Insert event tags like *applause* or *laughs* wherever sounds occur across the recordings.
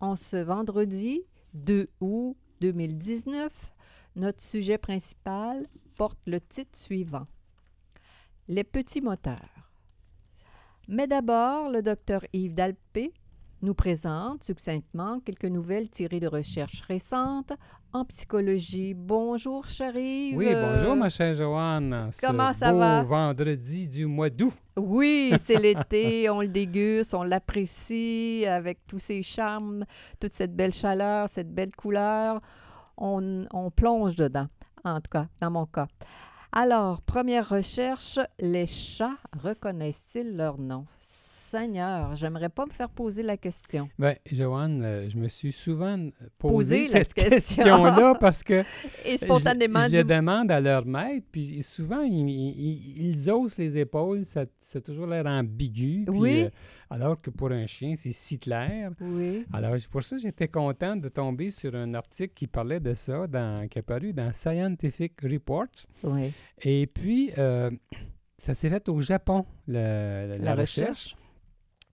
en ce vendredi 2 août 2019, notre sujet principal porte le titre suivant Les petits moteurs. Mais d'abord, le docteur Yves Dalpé nous présente succinctement quelques nouvelles tirées de recherches récentes en psychologie. Bonjour, chérie. Oui, bonjour, ma chère Joanne. Comment Ce ça beau va? vendredi du mois d'août. Oui, c'est *laughs* l'été, on le déguste, on l'apprécie avec tous ses charmes, toute cette belle chaleur, cette belle couleur. On, on plonge dedans, en tout cas, dans mon cas. Alors, première recherche, les chats reconnaissent-ils leur nom? Seigneur, j'aimerais pas me faire poser la question. Bien, Joanne, euh, je me suis souvent Poser posé cette question. question-là *laughs* parce que Et je, spontanément, je le du- demande à leur maître, puis souvent, ils, ils, ils haussent les épaules, ça, ça a toujours l'air ambigu. puis, Oui. euh, alors que pour un chien, c'est si clair. Oui. Alors, pour ça, j'étais content de tomber sur un article qui parlait de ça, dans, qui est paru dans Scientific Reports. Oui. Et puis, euh, ça s'est fait au Japon, le- la, La recherche, recherche.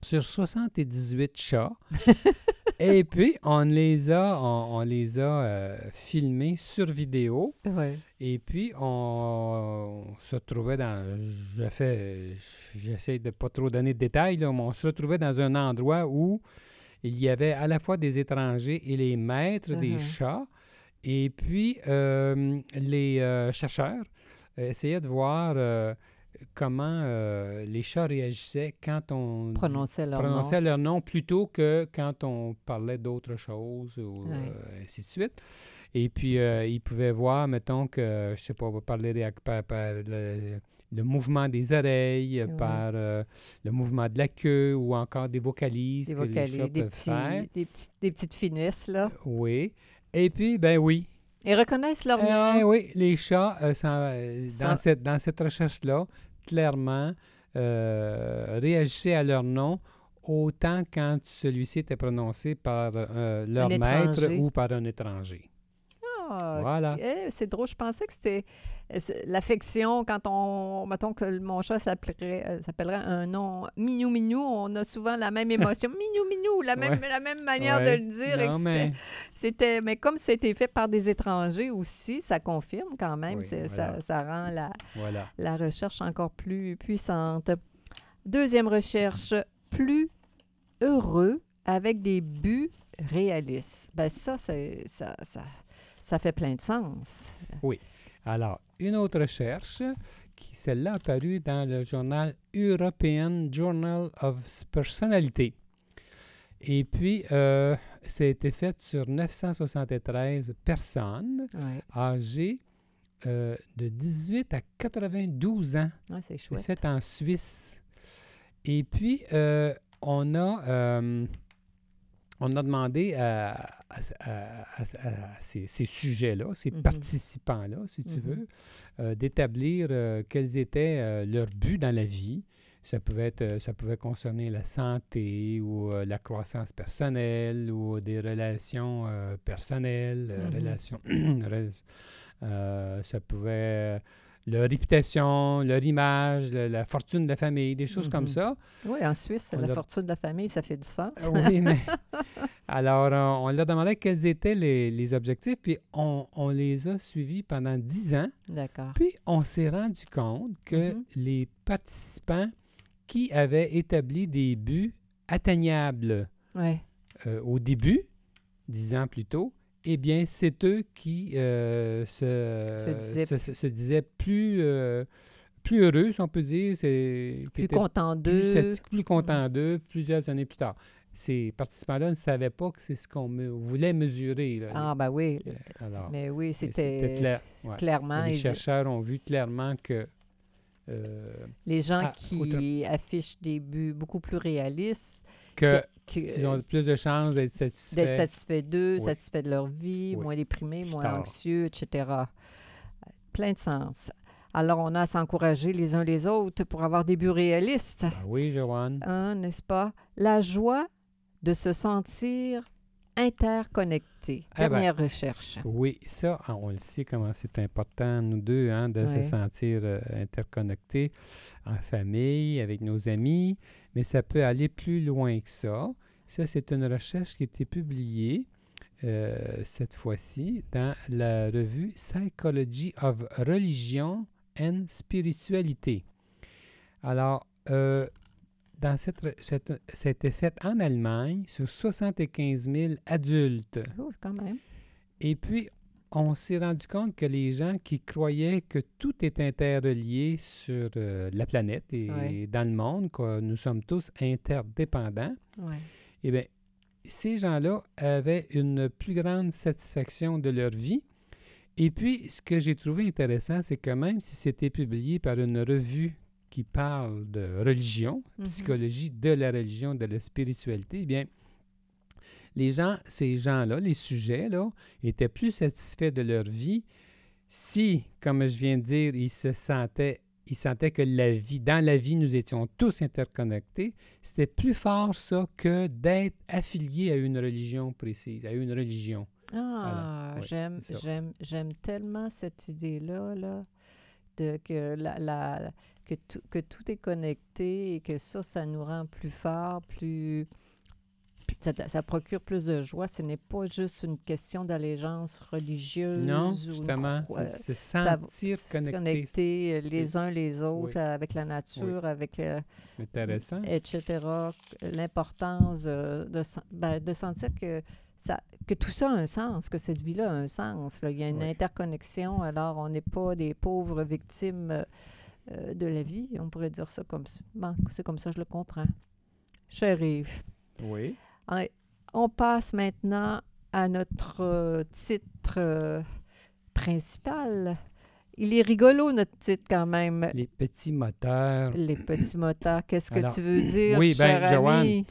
Sur 78 chats. *laughs* Et puis, on les a, on, on les a euh, filmés sur vidéo. Et puis, on, se retrouvait dans... Je fais... J'essaie de pas trop donner de détails, là, mais on se retrouvait dans un endroit où il y avait à la fois des étrangers et les maîtres des Mhm. chats. Et puis, euh, les euh, chercheurs essayaient de voir comment euh, les chats réagissaient quand on leur prononçait nom. leur nom plutôt que quand on parlait d'autres choses ou Ouais. euh, ainsi de suite. Et puis, euh, ils pouvaient voir, mettons que, je sais pas, on va parler des- par, par le, le mouvement des oreilles, Ouais. par euh, le mouvement de la queue ou encore des vocalises Des que les chats des, peuvent faire. petits, des, petits- des petites finesses, là. Oui. Et puis, ben oui. Ils reconnaissent leur Eh nom. oui, les chats, euh, euh, dans, cette, dans cette recherche-là, clairement, euh, réagissaient à leur nom autant quand celui-ci était prononcé par euh, leur maître ou par un étranger. Ah, Voilà. Eh, c'est drôle, je pensais que c'était l'affection quand on, mettons que mon chat s'appellerait, euh, s'appellerait un nom minou minou, on a souvent la même émotion, *laughs* minou minou, la même, Ouais. la même manière Ouais. de le dire. Non, mais C'était, mais comme c'était fait par des étrangers aussi, ça confirme quand même, Oui, voilà. ça, ça rend la, voilà. la recherche encore plus puissante. Deuxième recherche, plus heureux avec des buts réalistes. Ben ça, c'est, ça, ça, ça fait plein de sens. Alors, une autre recherche, qui celle-là apparue dans le journal European Journal of Personality. Et puis, euh, ça a été fait sur 973 personnes Ouais, âgées euh, de 18 à 92 ans. Ouais, c'est C'est chouette. fait en Suisse. Et puis, euh, on a... on a demandé à, à- à- à- à ces, ces sujets-là, ces Mhm. participants-là, si tu Mhm. veux, euh, d'établir euh, quels étaient euh, leurs buts dans la vie. Ça pouvait, être, ça pouvait concerner la santé ou la croissance personnelle ou des relations personnelles, Mhm. relations... *clears throat* rela- ça pouvait... leur réputation, leur image, le- la fortune de la famille, des choses comme Mhm. ça. Oui, en Suisse, On la fortune de la famille, ça fait du sens. Euh, Oui, mais. *laughs* *laughs* Alors, euh, on leur demandait quels étaient les, les objectifs, puis on, on les a suivis pendant 10 ans. D'accord. Puis, on s'est rendu compte que Mhm. les participants qui avaient établi des buts atteignables euh, au début, 10 ans plus tôt, eh bien, c'est eux qui euh, se, Se disaient- se- se- se disaient plus, euh, plus heureux, si on peut dire. Plus étaient content plus, d'eux. plus content d'eux plusieurs années plus tard. Ces participants-là ne savaient pas que c'est ce qu'on me- voulait mesurer. là. Ah, ben oui. Euh, Alors, Mais oui, c'était clair, ouais. clairement. les chercheurs ont vu clairement que euh, Les gens Ah, qui affichent des buts beaucoup plus réalistes, Que que- ils ont plus de chances d'être satisfaits. d'être satisfaits d'eux, Oui. satisfaits de leur vie, Oui. moins déprimés, Plus moins tard. anxieux, etc. Plein de sens. Alors, on a à s'encourager les uns les autres pour avoir des buts réalistes, Ah oui, Joanne. hein, n'est-ce pas? La joie de se sentir interconnecté. Eh ben, Dernière recherche. Oui, ça, ah, on le sait comment c'est important, nous deux, hein, de se sentir euh, interconnectés en famille, avec nos amis, mais ça peut aller plus loin que ça. Ça, c'est une recherche qui a été publiée euh, cette fois-ci dans la revue Psychology of Religion and Spirituality. Alors, euh, dans cette, cette, c'était fait en Allemagne sur 75 000 adultes. Oh, quand même. Et puis, on s'est rendu compte que les gens qui croyaient que tout est interrelié sur euh, la planète et Ouais. dans le monde, que nous sommes tous interdépendants, Ouais. eh bien, ces gens-là avaient une plus grande satisfaction de leur vie. Et puis, ce que j'ai trouvé intéressant, c'est que même si c'était publié par une revue qui parle de religion, Mhm. psychologie de la religion, de la spiritualité, eh bien, les gens, ces gens-là, les sujets-là, étaient plus satisfaits de leur vie si, comme je viens de dire, ils se sentaient, ils sentaient que la vie, dans la vie, nous étions tous interconnectés. C'était plus fort, ça, que d'être affilié à une religion précise, à une religion. Ah, j'aime, j'aime, j'aime tellement cette idée-là, là, de que, la, la- que, tout, que tout est connecté et que ça, ça nous rend plus forts, plus... Ça, ça procure plus de joie. Ce n'est pas juste une question d'allégeance religieuse. Non, justement, c'est ça sentir se connecté. connecter euh, les uns les autres Oui. avec la nature, avec euh, Intéressant. etc. L'importance euh, de, ben, de sentir que, ça, que tout ça a un sens, que cette vie-là a un sens. là. Il y a une Oui. interconnexion, alors on n'est pas des pauvres victimes euh, euh, de la vie. On pourrait dire ça comme ça. Bon, c'est comme ça, je le comprends. Cher Yves, Oui. on passe maintenant à notre euh, titre euh, principal. Il est rigolo, notre titre, quand même. Les petits moteurs. Les petits moteurs. Qu'est-ce que Alors, tu veux dire, oui, cher Joanne?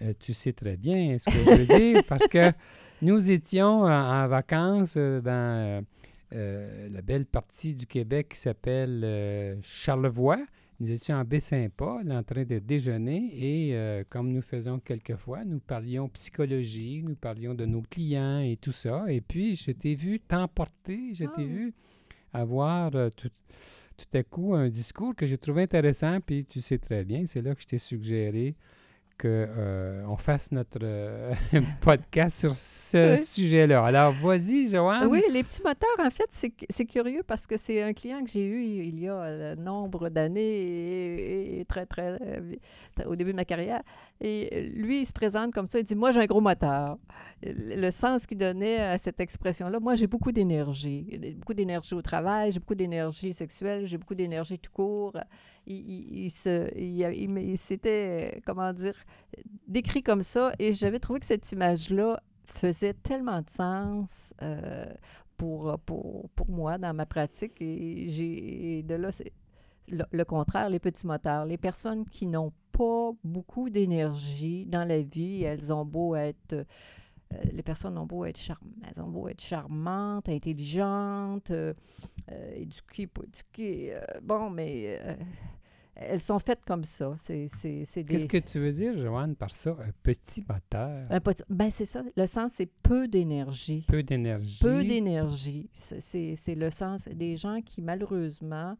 Euh, tu sais très bien ce que je veux dire parce que *laughs* nous étions en, en vacances dans la belle partie du Québec qui s'appelle euh, Charlevoix. Nous étions en Baie-Saint-Paul en train de déjeuner et euh, comme nous faisons quelquefois, nous parlions psychologie, nous parlions de nos clients et tout ça. Et puis, je t'ai vu t'emporter, je t'ai Ah. vu avoir euh, tout, tout à coup un discours que j'ai trouvé intéressant. Puis, tu sais très bien, c'est là que je t'ai suggéré qu'on fasse notre euh, *laughs* podcast sur ce Oui. sujet-là. Alors, vas-y, Joanne. Oui, les petits moteurs, en fait, c'est curieux parce que c'est un client que j'ai eu il y a euh, nombre d'années et, et très, très, euh, au début de ma carrière. Et euh, lui, il se présente comme ça, il dit Moi, j'ai un gros moteur. Le sens qu'il donnait à cette expression-là, moi, j'ai beaucoup d'énergie. Beaucoup d'énergie au travail, j'ai beaucoup d'énergie sexuelle, j'ai beaucoup d'énergie tout court. Il, il- s'était, euh, comment dire, décrit comme ça et j'avais trouvé que cette image-là faisait tellement de sens euh, pour, pour, pour moi dans ma pratique et j'ai de là c'est le, contraire les petits moteurs les personnes qui n'ont pas beaucoup d'énergie dans la vie elles ont beau être euh, les personnes ont beau être elles ont beau être charmantes, intelligentes, euh, euh, éduquées, pas éduquées. euh, bon, mais euh, elles sont faites comme ça. Des... Qu'est-ce que tu veux dire, Joanne, par ça? Un petit moteur, Un petit- Ben, c'est ça. Le sens, c'est peu d'énergie. peu d'énergie. Peu d'énergie. C'est- le sens des gens qui, malheureusement,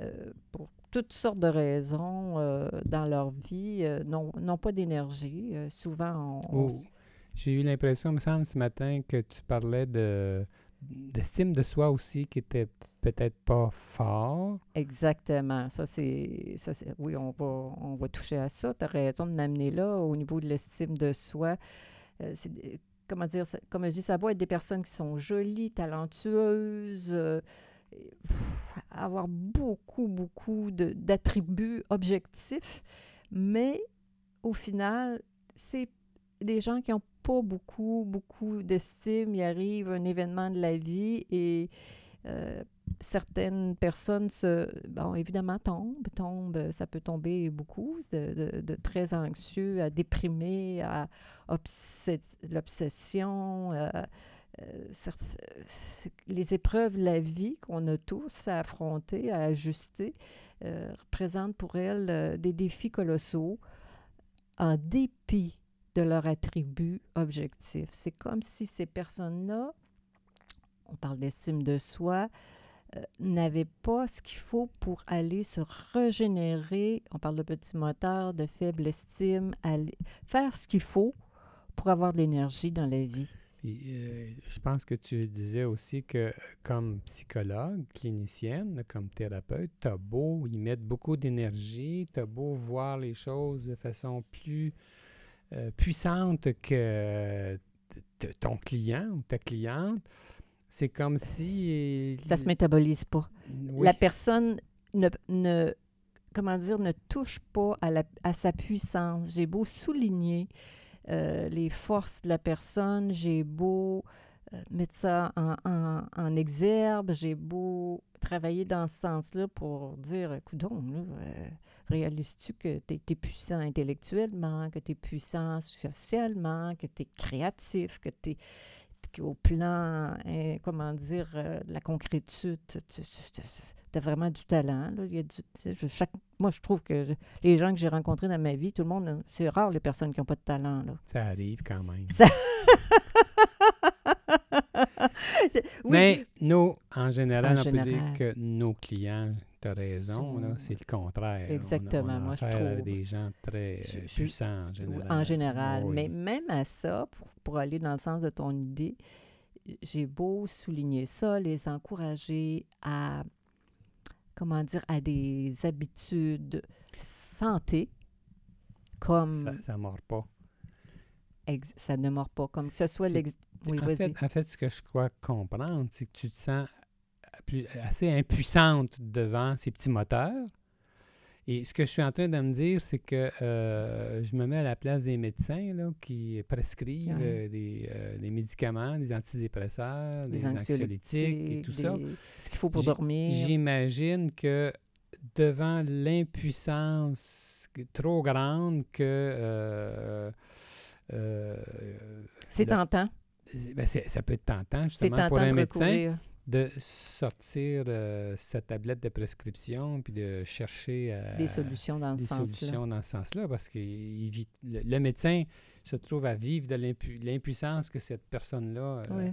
euh, pour toutes sortes de raisons euh, dans leur vie, euh, n'ont pas d'énergie. Euh, souvent, on, on Oh, J'ai eu l'impression, me semble, ce matin, que tu parlais de d'estime de soi aussi qui était peut-être pas fort. Exactement. Ça, c'est. Oui, on va, on va toucher à ça. Tu as raison de m'amener là au niveau de l'estime de soi. Euh, comment dire, comme je dis, ça va être des personnes qui sont jolies, talentueuses, euh, avoir beaucoup, beaucoup d'attributs objectifs, mais au final, c'est des gens qui n'ont pas beaucoup, beaucoup d'estime. Il arrive un événement de la vie et euh, certaines personnes, se, bon, évidemment, tombent, tombent, ça peut tomber beaucoup, de, de, très anxieux à déprimé, à l'obsession. Euh, euh, les épreuves de la vie qu'on a tous à affronter, à ajuster, euh, représentent pour elles des défis colossaux en dépit de leur attribut objectif. C'est comme si ces personnes-là, on parle d'estime de soi, euh, n'avaient pas ce qu'il faut pour aller se régénérer. On parle de petit moteur, de faible estime, aller, faire ce qu'il faut pour avoir de l'énergie dans la vie. Euh, je pense que tu disais aussi que comme psychologue, clinicienne, comme thérapeute, tu as beau y mettre beaucoup d'énergie, tu as beau voir les choses de façon plus euh, puissante que ton client ou ta cliente, c'est comme si... Ça se métabolise pas. La personne ne, ne, comment dire, ne touche pas à, la, à sa puissance. J'ai beau souligner euh, les forces de la personne, j'ai beau mettre ça en, en, en exergue, j'ai beau travailler dans ce sens-là pour dire, écoute, euh, réalises-tu que tu es, puissant intellectuellement, que tu es puissant socialement, que tu es créatif, que tu es au plan, hein, comment dire, euh, de la concrétude, tu as vraiment du talent. Là. Il y a du, chaque, moi, je trouve que les gens que j'ai rencontrés dans ma vie, tout le monde, c'est rare les personnes qui n'ont pas de talent. Là. Ça arrive quand même. Ça... *laughs* *laughs* Mais nous, en général, on peut dire que nos clients, tu as raison, c'est le contraire. Exactement, moi je trouve. des gens très euh, puissants en général. En général, mais même à ça, pour, pour, aller dans le sens de ton idée, j'ai beau souligner ça, les encourager à, comment dire, à des habitudes santé, comme... Ça ne mord pas. ça ne mord pas, comme que ce soit en, fait, ce que je crois comprendre, c'est que tu te sens assez impuissante devant ces petits moteurs. Et ce que je suis en train de me dire, c'est que euh, je me mets à la place des médecins là, qui prescrivent euh, euh, des, médicaments, des antidépresseurs, des, anxiolytiques et tout ça. Ce qu'il faut pour dormir. J'imagine que devant l'impuissance trop grande que... c'est tentant. Ben, ça peut être tentant, justement, pour un médecin de sortir euh, sa tablette de prescription puis de chercher des solutions dans ce sens-là. solutions dans ce sens-là, parce que le, le, médecin se trouve à vivre de l'impuissance que cette personne-là euh,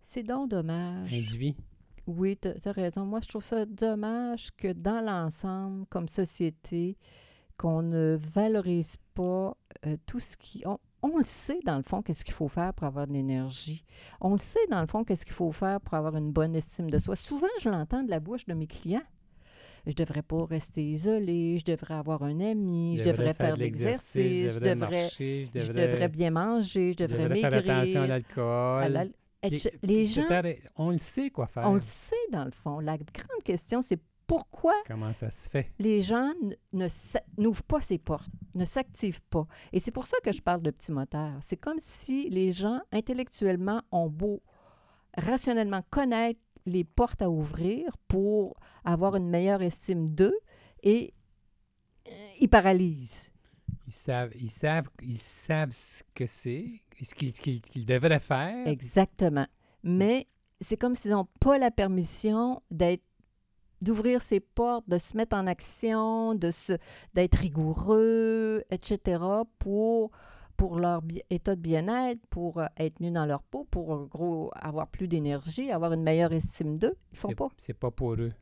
C'est donc dommage. induit. Oui, tu as raison. Moi, je trouve ça dommage que dans l'ensemble, comme société, qu'on ne valorise pas euh, tout ce qui on le sait, dans le fond, qu'est-ce qu'il faut faire pour avoir de l'énergie. On le sait, dans le fond, qu'est-ce qu'il faut faire pour avoir une bonne estime de soi. Souvent, je l'entends de la bouche de mes clients. Je devrais pas rester isolé, je devrais avoir un ami, je, devrais, faire, de l'exercice, je devrais, je devrais, bien manger, je devrais, maigrir. faire attention à l'alcool. Les gens... On le sait quoi faire. On le sait, dans le fond. La grande question, c'est pourquoi Comment ça se fait? les gens n'ouvrent pas ces portes, ne s'activent pas. Et c'est pour ça que je parle de petits moteurs. C'est comme si les gens, intellectuellement, ont beau rationnellement connaître les portes à ouvrir pour avoir une meilleure estime d'eux et euh, ils paralysent. Ils savent, ils savent, ils savent ce que c'est, ce qu'ils devraient faire. Exactement. Mais c'est comme s'ils n'ont pas la permission d'être d'ouvrir ses portes, de se mettre en action, de se, d'être rigoureux, etc., pour, pour leur état de bien-être, pour euh, être mieux dans leur peau, pour gros avoir plus d'énergie, avoir une meilleure estime d'eux. Ils font pas. C'est pas pour eux.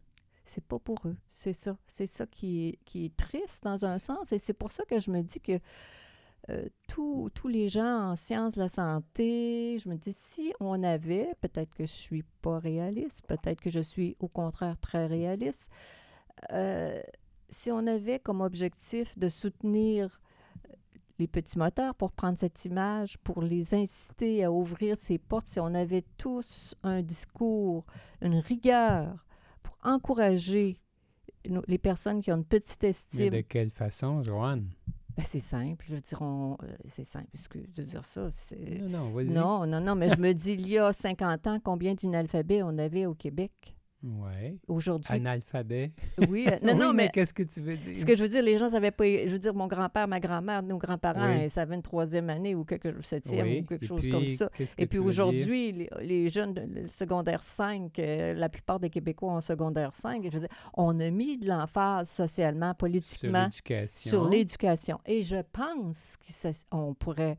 C'est pas pour eux. C'est ça. C'est ça qui qui est triste dans un sens. Et c'est pour ça que je me dis que euh, tous, les gens en sciences de la santé, je me dis, si on avait, peut-être que je suis pas réaliste, peut-être que je suis au contraire très réaliste, euh, si on avait comme objectif de soutenir les petits moteurs, pour prendre cette image, pour les inciter à ouvrir ces portes, si on avait tous un discours, une rigueur pour encourager les personnes qui ont une petite estime. Mais de quelle façon, Joanne? Ben, c'est simple. Je veux dire, euh, c'est simple. Excuse de dire ça. Non, non, vas-y. Non, non, non, mais je me dis, il y a 50 ans, combien d'inalphabets on avait au Québec? Oui. Aujourd'hui, Analphabet. oui. euh, non, *laughs* Oui, non, mais qu'est-ce que tu veux dire? Ce que je veux dire, les gens ne savaient pas. Je veux dire, mon grand-père, ma grand-mère, nos grands-parents, Oui. ils savaient une troisième année ou quelque septième Oui, ou quelque et chose puis, comme ça. que Et puis aujourd'hui, les, les jeunes, de- le secondaire 5, euh, la plupart des Québécois ont secondaire 5. Je veux dire, on a mis de l'emphase socialement, politiquement sur l'éducation. Et je pense qu'on pourrait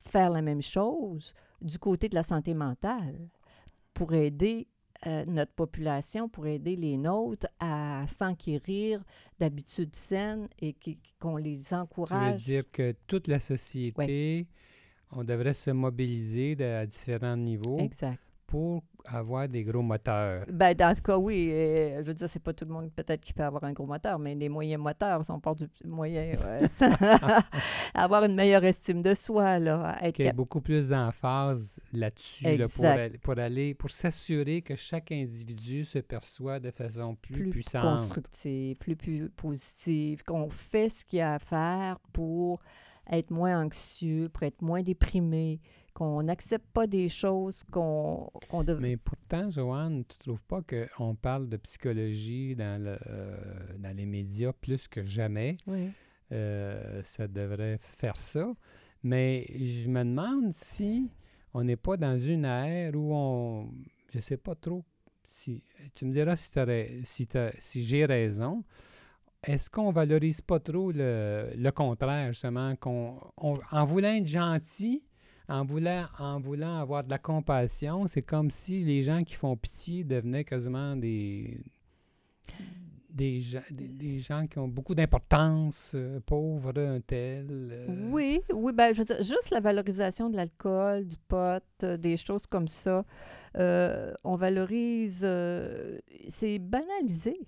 faire la même chose du côté de la santé mentale pour aider euh, notre population, pour aider les nôtres à s'enquérir d'habitudes saines et qu'on les Tu veux encourage. dire que toute la société, on devrait se mobiliser de- à différents niveaux Exact. pour avoir des gros moteurs. Ben, dans ce cas, oui. euh, je veux dire, c'est pas tout le monde peut-être qui peut avoir un gros moteur, mais les moyens moteurs, si on part du moyen, ouais, *laughs* avoir une meilleure estime de soi, là, être Qu'il y ait cap- beaucoup plus d'emphase là-dessus là, pour, aller- pour aller, pour s'assurer que chaque individu se perçoit de façon plus, plus puissante. constructive, plus, plus positive, qu'on fait ce qu'il y a à faire pour être moins anxieux, pour être moins déprimé, qu'on n'accepte pas des choses qu'on devrait... Mais pourtant, Joanne, tu trouves pas qu'on parle de psychologie dans, le, euh, dans les médias plus que jamais? Oui. Euh, ça devrait faire ça. Mais je me demande si on n'est pas dans une ère où on. Je sais pas trop si. Tu me diras si, si, si j'ai raison. Est-ce qu'on valorise pas trop le, le contraire, justement, qu'on, on- en voulant être gentil, en voulant, en voulant avoir de la compassion, c'est comme si les gens qui font pitié devenaient quasiment des, des, gens, des, gens qui ont beaucoup d'importance, euh, pauvres, un tel. euh, Oui, oui, ben, je veux dire, juste la valorisation de l'alcool, du pot, euh, des choses comme ça, euh, on valorise, c'est banalisé.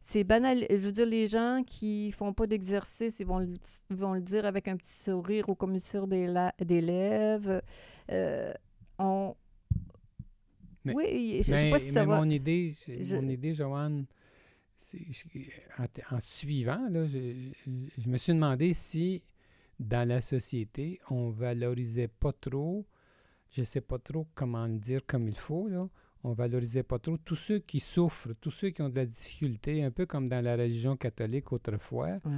C'est banal. Je veux dire, les gens qui font pas d'exercice, ils vont, le- vont le dire avec un petit sourire au commissure des, la- des lèvres. Euh, on... Mais- oui, je ne sais pas si ça mais va. mon idée, Je- mon idée, Joanne, en, en suivant, là, je, je- je me suis demandé si dans la société, on valorisait pas trop, je sais pas trop comment le dire comme il faut, là, on valorisait pas trop tous ceux qui souffrent, tous ceux qui ont de la difficulté, un peu comme dans la religion catholique autrefois. Ouais.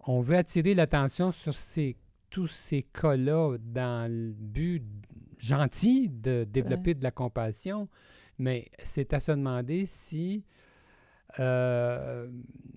On veut attirer l'attention sur ces, tous ces cas-là dans le but gentil de développer de la compassion, mais c'est à se demander si, euh,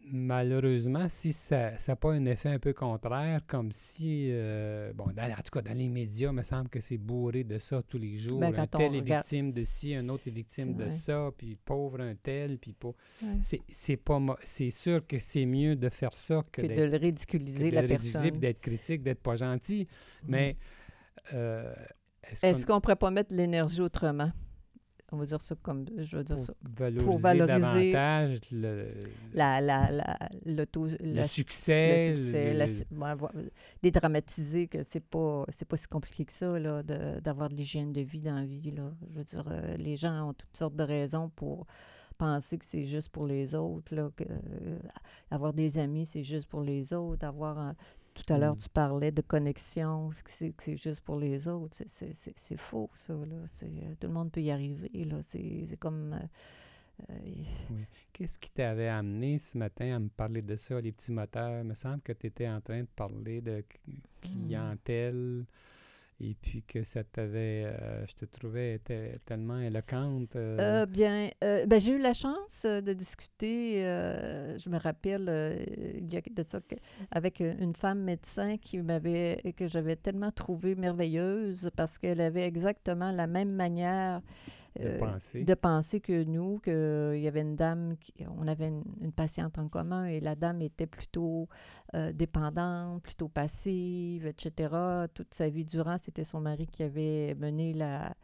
malheureusement, si ça n'a pas un effet un peu contraire, comme si, euh, bon, dans- en tout cas, dans les médias, il me semble que c'est bourré de ça tous les jours. Ben, un tel est victime de ci, un autre est victime de ça, puis pauvre un tel, puis pas... Ouais. C'est- pas c'est sûr que c'est mieux de faire ça que Que de le que ridiculiser, de la rédiger, personne. puis d'être critique, d'être pas gentil. Mais euh, est-ce qu'on qu'on pourrait pas mettre l'énergie autrement? On va dire ça comme... Je veux dire ça. pour valoriser, pour valoriser davantage le, la, la, la, le succès, le succès, le- la- dédramatiser que c'est pas c'est pas si compliqué que ça là, de- d'avoir de l'hygiène de vie dans la vie là. Je veux dire, euh, les gens ont toutes sortes de raisons pour penser que c'est juste pour les autres là, que, euh, avoir des amis c'est juste pour les autres, avoir un- tout à l'heure, Mm. tu parlais de connexion, que c'est juste pour les autres. C'est- faux, ça. Là. Euh, Tout le monde peut y arriver. C'est comme... euh, euh, Qu'est-ce qui t'avait amené ce matin à me parler de ça, les petits moteurs? Il me semble que tu étais en train de parler de c- clientèle et puis que ça t'avait... euh, je te trouvais te- tellement éloquente. euh, Euh, bien, ben, j'ai eu la chance de discuter, je me rappelle, il y a de ça, avec une femme médecin qui m'avait, que j'avais tellement trouvée merveilleuse parce qu'elle avait exactement la même manière de euh, penser. de penser que nous, qu'il y avait une dame, qui, on avait une, une patiente en commun et la dame était plutôt euh, dépendante, plutôt passive, etc. Toute sa vie durant, c'était son mari qui avait mené la,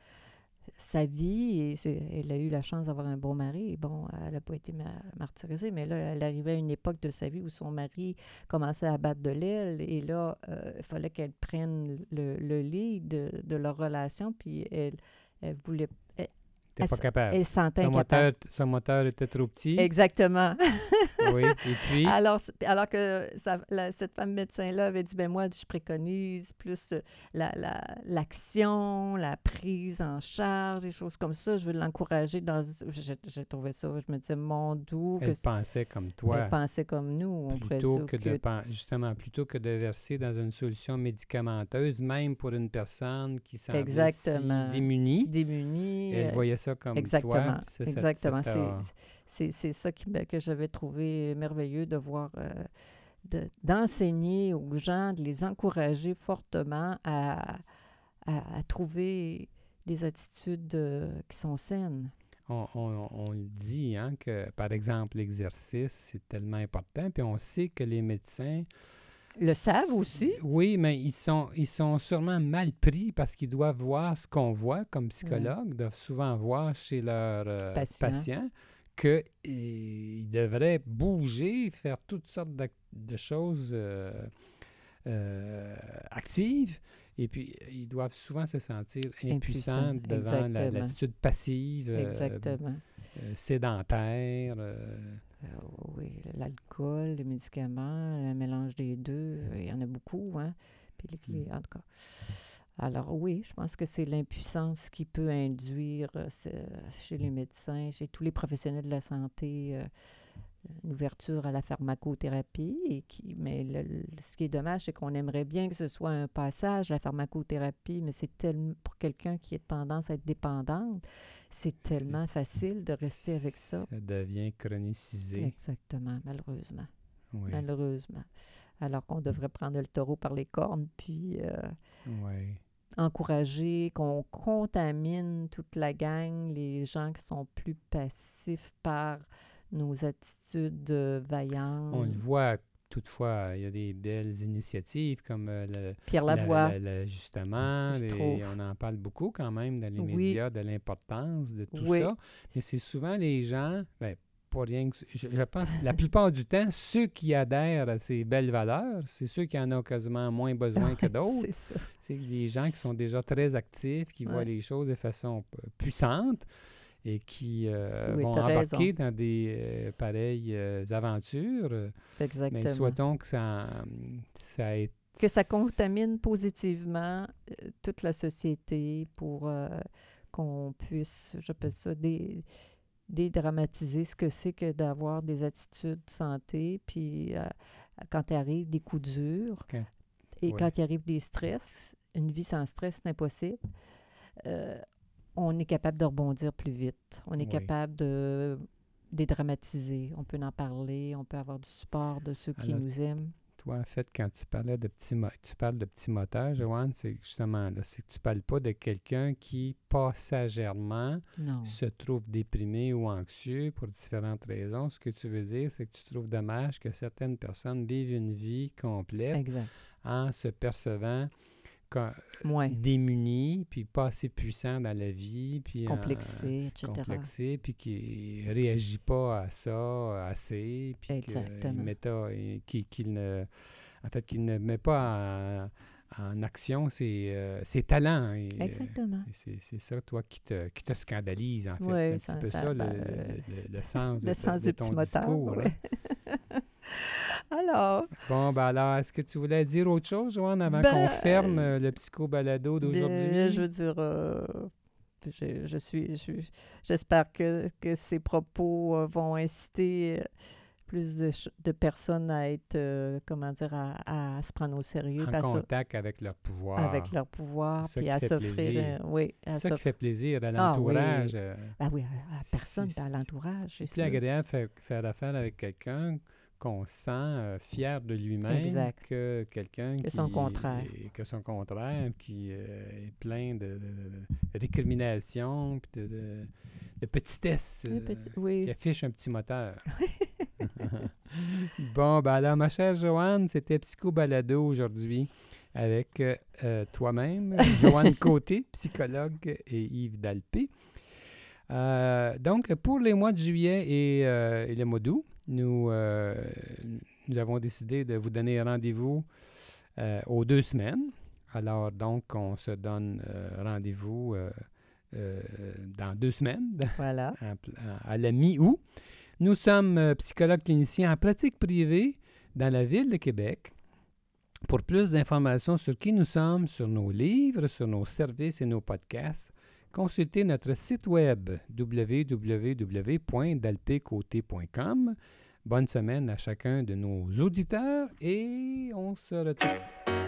sa vie et elle a eu la chance d'avoir un bon mari. Et bon, elle n'a pas été ma- martyrisée, mais là, elle arrivait à une époque de sa vie où son mari commençait à battre de l'aile et là, euh, il fallait qu'elle prenne le, le lead de, de leur relation, puis elle, elle voulait Elle pas capable. Sentait Son moteur, son moteur était trop petit. Exactement. *laughs* oui. Et puis, Alors, alors que ça- la- cette femme médecin-là avait dit, ben moi, je préconise plus euh, la- la- l'action, la, prise en charge, des choses comme ça. Je veux l'encourager dans... J'ai trouvé ça, je me disais, mon doux, que elle c- pensait comme toi. elle pensait comme nous, on pourrait plutôt dire que de justement plutôt que de verser dans une solution médicamenteuse, même pour une personne qui Exactement. si démunie, Si démunie. elle euh, voyait ça comme Exactement. toi. ça, ça- ça Exactement. C'est- ça qui, que j'avais trouvé merveilleux de voir, euh, de- d'enseigner aux gens, de les encourager fortement à, à- à trouver des attitudes euh, qui sont saines. on, on- on le dit, hein, que par exemple, l'exercice, c'est tellement important. Puis on sait que les médecins, Le savent aussi. oui, mais ils sont, ils sont sûrement mal pris parce qu'ils doivent voir ce qu'on voit comme psychologue, doivent souvent voir chez leurs euh, Patients. qu'ils devraient bouger, faire toutes sortes de choses euh, euh, actives. Et puis, ils doivent souvent se sentir impuissants devant la- l'attitude passive, Exactement. sédentaire. Euh, oui, l'alcool, les médicaments, le mélange des deux, il y en a beaucoup, hein. Puis les, les- en tout cas. Alors oui, je pense que c'est l'impuissance qui peut induire euh, chez les médecins, chez tous les professionnels de la santé, euh, une ouverture à la pharmacothérapie. Et qui, mais le- le- ce qui est dommage, c'est qu'on aimerait bien que ce soit un passage, la pharmacothérapie, mais c'est tellement pour quelqu'un qui a tendance à être dépendante, c'est tellement facile de rester avec ça. Ça devient chronicisé. Exactement, malheureusement. Oui, Malheureusement. Alors qu'on devrait prendre le taureau par les cornes, puis euh, oui. encourager, qu'on contamine toute la gang, les gens qui sont plus passifs par nos attitudes euh, vaillantes. On le voit toutefois, il y a des belles initiatives comme euh, le, Pierre la- Lavoie. la-. Je les- trouve. On en parle beaucoup quand même dans les Oui. médias de l'importance de tout Oui. ça. Mais c'est souvent les gens, ben, pas rien que. Je, je pense que la plupart du temps, ceux qui adhèrent à ces belles valeurs, c'est ceux qui en ont quasiment moins besoin que *laughs* d'autres. C'est ça. C'est les gens qui sont déjà très actifs, qui voient les choses de façon p- puissante et qui euh, Oui, vont embarquer raison. dans des euh, pareilles euh, aventures. Euh, Mais Exactement. souhaitons que ça, ça ait que ça contamine positivement euh, toute la société pour qu'on puisse, j'appelle ça, dé- dédramatiser ce que c'est que d'avoir des attitudes de santé, puis quand il arrive des coups durs et ouais. quand il arrive des stress, une vie sans stress, c'est impossible. On est capable de rebondir plus vite. On est Oui. capable de dédramatiser. On peut en parler, on peut avoir du support de ceux qui Alors, nous aiment. Toi, en fait, quand tu parlais de petits mo- tu parles de petits moteurs, Joanne, c'est justement là, c'est que tu parles pas de quelqu'un qui passagèrement Non. se trouve déprimé ou anxieux pour différentes raisons. Ce que tu veux dire, c'est que tu trouves dommage que certaines personnes vivent une vie complète Exact. en se percevant Moins. démunis, puis pas assez puissants dans la vie, puis en- complexé, etc. complexé, puis qui réagit pas à ça assez, puis qu'il Exactement. qu'il qu'il ne, en fait, qu'il ne met pas en, en action ses, euh, ses talents. Et, euh, Exactement. c'est ça, toi, qui te, qui te scandalise, en fait. Oui, C'est un ça- petit peu ça- ça, le, le- euh, le- le sens, de, Le ta- sens de du ton petit moteur. discours. oui. hein. *laughs* Alors, Bon, ben alors, est-ce que tu voulais dire autre chose, Joanne, avant Ben, qu'on ferme euh, le psycho-balado d'aujourd'hui? bien, je veux dire, euh, je, je suis, je- j'espère que, que ces propos euh, vont inciter euh, plus de, de personnes à être, euh, comment dire, à, à se prendre au sérieux, en se- contact avec leur pouvoir. avec leur pouvoir, puis à s'offrir, euh, oui, C'est ça qui fait plaisir à Ah oui. l'entourage. euh, Ah oui, à, à personne, à l'entourage, c'est plus sûr. agréable de faire, faire affaire avec quelqu'un qu'on sent euh, fier de lui-même que quelqu'un Que qui son contraire. que son contraire qui euh, est plein de, de- de récriminations puis de, de, de petitesse Oui, euh, petit- oui. qui affiche un petit moteur. *laughs* *laughs* bon, ben alors, ma chère Joanne, c'était Psycho Balado aujourd'hui avec euh, toi-même, *laughs* Joanne Côté, psychologue, et Yves Dalpé. Donc, pour les mois de juillet et, et le mois d'août, nous, euh, nous avons décidé de vous donner rendez-vous euh, aux deux semaines. Alors, donc, on se donne euh, rendez-vous dans deux semaines, Voilà. *laughs* à, à la mi-août. Nous sommes psychologues cliniciens en pratique privée dans la ville de Québec. Pour plus d'informations sur qui nous sommes, sur nos livres, sur nos services et nos podcasts, consultez notre site web www.dalpecoté.com. Bonne semaine à chacun de nos auditeurs et on se retrouve.